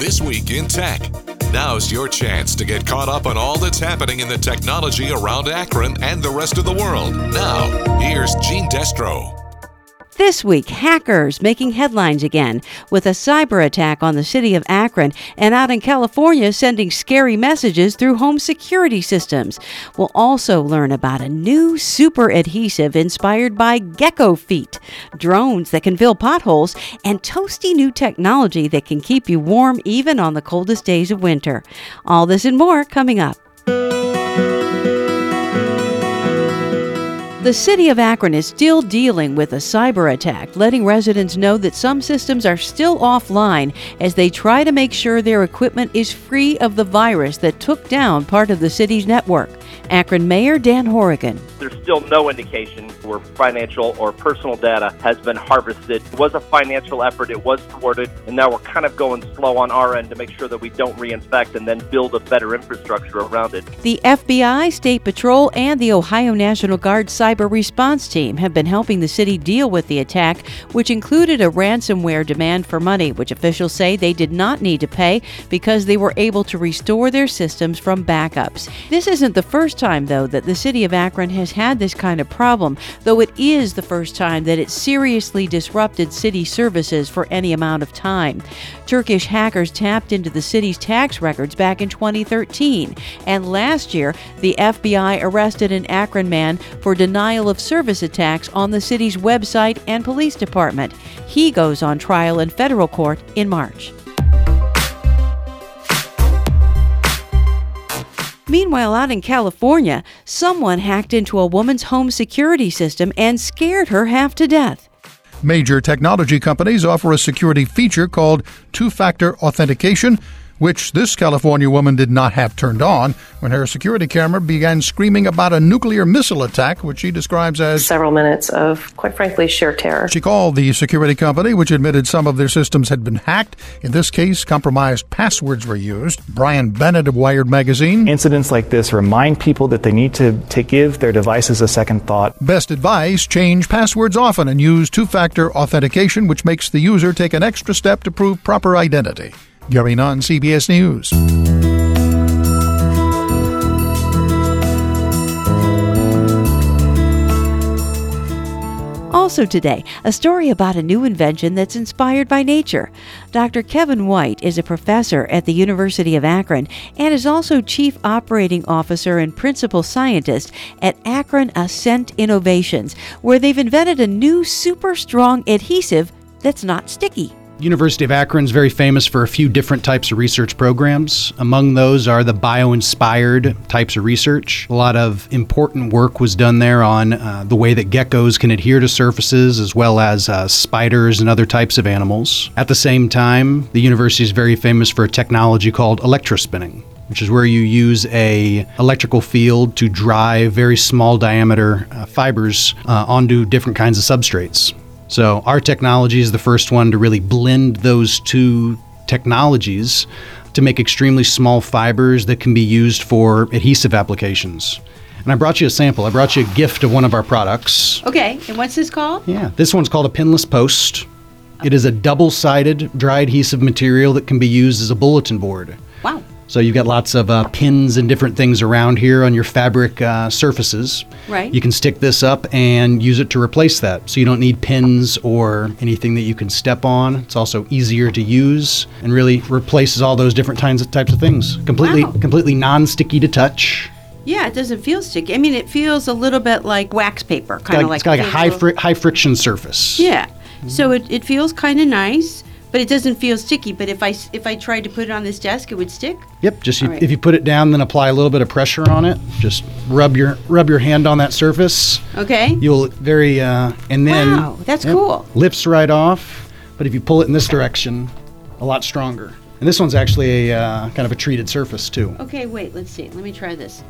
This Week in Tech. Now's your chance to get caught up on all that's happening in the technology around Akron and the rest of the world. Now, here's Gene Destro. This week, hackers making headlines again with a cyber attack on the city of Akron and out in California sending scary messages through home security systems. We'll also learn about a new super adhesive inspired by gecko feet, drones that can fill potholes, and toasty new technology that can keep you warm even on the coldest days of winter. All this and more coming up. The city of Akron is still dealing with a cyber attack, letting residents know that some systems are still offline as they try to make sure their equipment is free of the virus that took down part of the city's network. Akron Mayor Dan Horrigan. There's still no indication where financial or personal data has been harvested. It was a financial effort, it was thwarted, and now we're kind of going slow on our end to make sure that we don't reinfect and then build a better infrastructure around it. The FBI, State Patrol, and the Ohio National Guard cyber response team have been helping the city deal with the attack, which included a ransomware demand for money, which officials say they did not need to pay because they were able to restore their systems from backups. This isn't the first time, though, that the city of Akron has had this kind of problem, though it is the first time that it seriously disrupted city services for any amount of time. Turkish hackers tapped into the city's tax records back in 2013, and last year, the FBI arrested an Akron man for denial of service attacks on the city's website and police department. He goes on trial in federal court in March. Meanwhile, out in California, someone hacked into a woman's home security system and scared her half to death. Major technology companies offer a security feature called two factor authentication which this California woman did not have turned on when her security camera began screaming about a nuclear missile attack, which she describes as several minutes of, quite frankly, sheer terror. She called the security company, which admitted some of their systems had been hacked. In this case, compromised passwords were used. Brian Bennett of Wired Magazine. Incidents like this remind people that they need to, to give their devices a second thought. Best advice change passwords often and use two factor authentication, which makes the user take an extra step to prove proper identity. Gary Nunn, CBS News. Also today, a story about a new invention that's inspired by nature. Dr. Kevin White is a professor at the University of Akron and is also chief operating officer and principal scientist at Akron Ascent Innovations, where they've invented a new super strong adhesive that's not sticky. University of Akron is very famous for a few different types of research programs. Among those are the bio-inspired types of research. A lot of important work was done there on uh, the way that geckos can adhere to surfaces as well as uh, spiders and other types of animals. At the same time, the university is very famous for a technology called electrospinning which is where you use a electrical field to drive very small diameter uh, fibers uh, onto different kinds of substrates. So our technology is the first one to really blend those two technologies to make extremely small fibers that can be used for adhesive applications. And I brought you a sample. I brought you a gift of one of our products. Okay, and what's this called? Yeah, this one's called a pinless post. It is a double sided dry adhesive material that can be used as a bulletin board. So you've got lots of uh, pins and different things around here on your fabric uh, surfaces. Right. You can stick this up and use it to replace that. So you don't need pins or anything that you can step on. It's also easier to use and really replaces all those different kinds of types of things. Completely, Wow. completely non-sticky to touch. Yeah, it doesn't feel sticky. I mean, it feels a little bit like wax paper, kind of like it's got like a high fri- high friction surface. Yeah. So it, it feels kind of nice, but it doesn't feel sticky. But if I if I tried to put it on this desk, it would stick. Yep. Just you, right. if you put it down, then apply a little bit of pressure on it. Just rub your rub your hand on that surface. Okay. You'll very uh, and then Wow, that's cool. Lifts right off, but if you pull it in this direction, a lot stronger. And this one's actually a uh, kind of a treated surface too. Okay, wait. Let's see. Let me try this.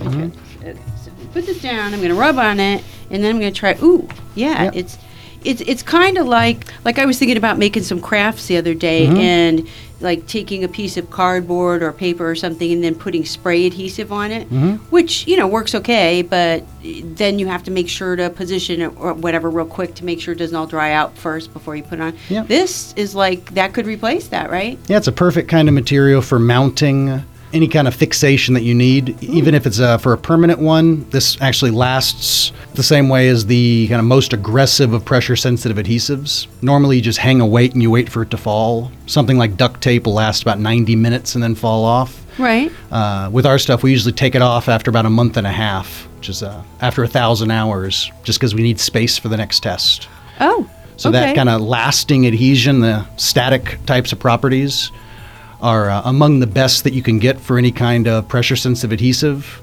Try. Okay, so put this down. I'm gonna rub on it, and then I'm gonna try. Ooh, yeah. Yep. It's it's it's kind of like like I was thinking about making some crafts the other day Mm-hmm. and like taking a piece of cardboard or paper or something and then putting spray adhesive on it, Mm-hmm. which you know works okay, but then you have to make sure to position it or whatever real quick to make sure it doesn't all dry out first before you put it on. Yeah. This is like that could replace that, right? Yeah, it's a perfect kind of material for mounting any kind of fixation that you need. Even if it's uh, for a permanent one, this actually lasts the same way as the kind of most aggressive of pressure sensitive adhesives. Normally, you just hang a weight and you wait for it to fall. Something like duct tape will last about 90 minutes and then fall off. Right. Uh, with our stuff, we usually take it off after about a month and a half, which is uh, after a thousand hours, just because we need space for the next test. Oh. So okay. that kind of lasting adhesion, the static types of properties, are uh, among the best that you can get for any kind of pressure sensitive adhesive.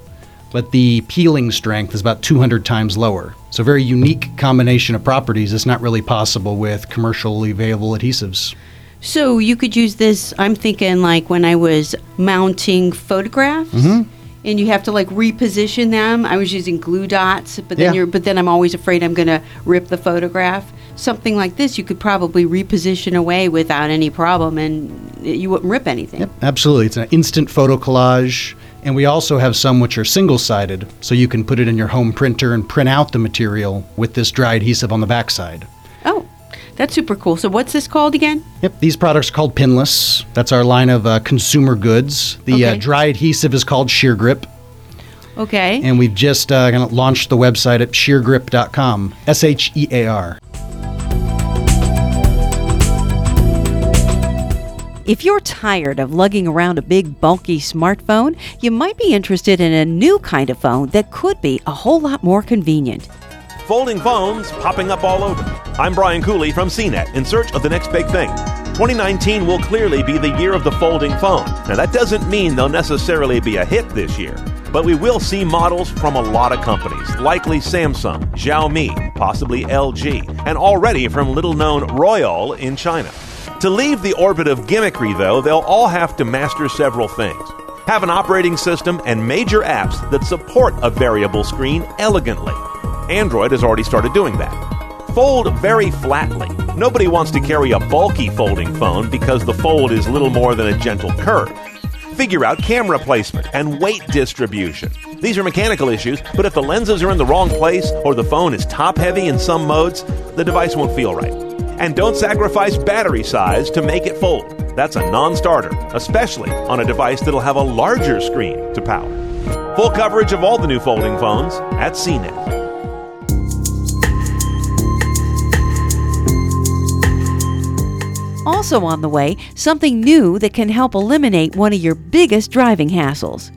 But the peeling strength is about 200 times lower. So, a very unique combination of properties. It's not really possible with commercially available adhesives. So you could use this. I'm thinking like when I was mounting photographs, Mm-hmm. And you have to like reposition them. I was using glue dots, but then Yeah. you're but then I'm always afraid I'm going to rip the photograph. Something like this, you could probably reposition away without any problem, and you wouldn't rip anything. Yep, absolutely. It's an instant photo collage. And we also have some which are single sided, so you can put it in your home printer and print out the material with this dry adhesive on the backside. That's super cool. So what's this called again? Yep, these products are called Pinless. That's our line of uh, consumer goods. The uh, dry adhesive is called ShearGrip, Okay. and we've just uh, gonna launched the website at sheargrip.com. S H E A R. If you're tired of lugging around a big, bulky smartphone, you might be interested in a new kind of phone that could be a whole lot more convenient. Folding phones popping up all over. I'm Brian Cooley from CNET in search of the next big thing. 2019 will clearly be the year of the folding phone. Now, that doesn't mean they'll necessarily be a hit this year, but we will see models from a lot of companies, likely Samsung, Xiaomi, possibly LG, and already from little known Royole in China. To leave the orbit of gimmickry, though, they'll all have to master several things. Have an operating system and major apps that support a variable screen elegantly. Android has already started doing that. Fold very flatly. Nobody wants to carry a bulky folding phone because the fold is little more than a gentle curve. Figure out camera placement and weight distribution. These are mechanical issues, but if the lenses are in the wrong place or the phone is top heavy in some modes, the device won't feel right. And don't sacrifice battery size to make it fold. That's a non starter, especially on a device that'll have a larger screen to power. Full coverage of all the new folding phones at CNET. Also on the way, something new that can help eliminate one of your biggest driving hassles.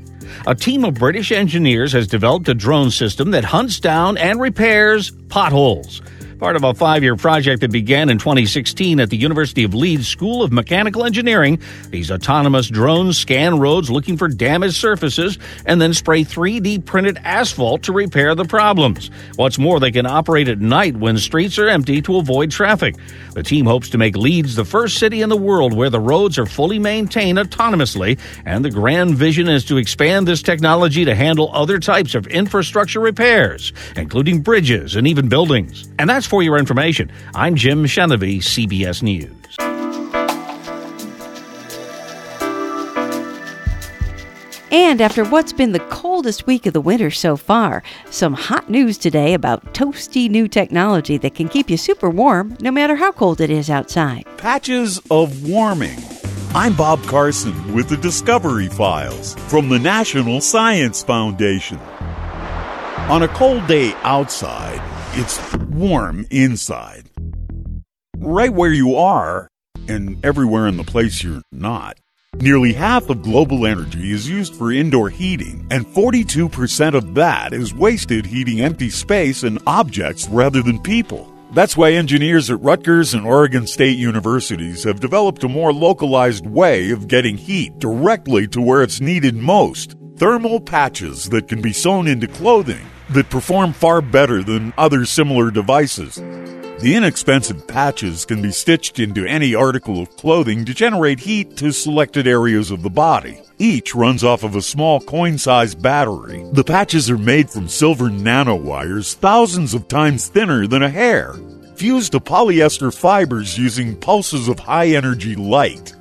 A team of British engineers has developed a drone system that hunts down and repairs potholes. Part of a five year project that began in 2016 at the University of Leeds School of Mechanical Engineering, these autonomous drones scan roads looking for damaged surfaces and then spray 3D printed asphalt to repair the problems. What's more, they can operate at night when streets are empty to avoid traffic. The team hopes to make Leeds the first city in the world where the roads are fully maintained autonomously, and the grand vision is to expand this technology to handle other types of infrastructure repairs, including bridges and even buildings. And that's for your information. I'm Jim Chenevey, CBS News. And after what's been the coldest week of the winter so far, some hot news today about toasty new technology that can keep you super warm no matter how cold it is outside. Patches of Warming. I'm Bob Karson with the Discovery Files from the National Science Foundation. On a cold day outside, it's warm inside. Right where you are, and everywhere in the place you're not. Nearly half of global energy is used for indoor heating, and 42% of that is wasted heating empty space and objects rather than people. That's why engineers at Rutgers and Oregon State Universities have developed a more localized way of getting heat directly to where it's needed most. Thermal patches that can be sewn into clothing that perform far better than other similar devices. The inexpensive patches can be stitched into any article of clothing to generate heat to selected areas of the body. Each runs off of a small coin sized battery. The patches are made from silver nanowires thousands of times thinner than a hair. fused to polyester fibers using pulses of high energy light.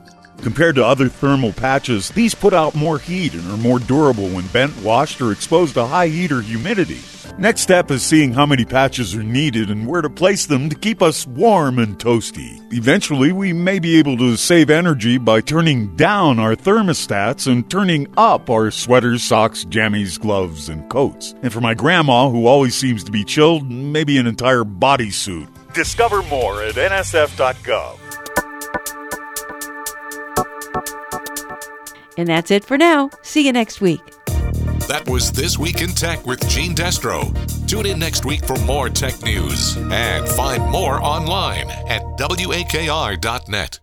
Compared to other thermal patches, these put out more heat and are more durable when bent, washed, or exposed to high heat or humidity. Next step is seeing how many patches are needed and where to place them to keep us warm and toasty. Eventually, we may be able to save energy by turning down our thermostats and turning up our sweaters, socks, jammies, gloves, and coats. And for my grandma, who always seems to be chilled, maybe an entire bodysuit. Discover more at nsf.gov. And that's it for now. See you next week. That was This Week in Tech with Gene Destro. Tune in next week for more tech news and find more online at wakr.net.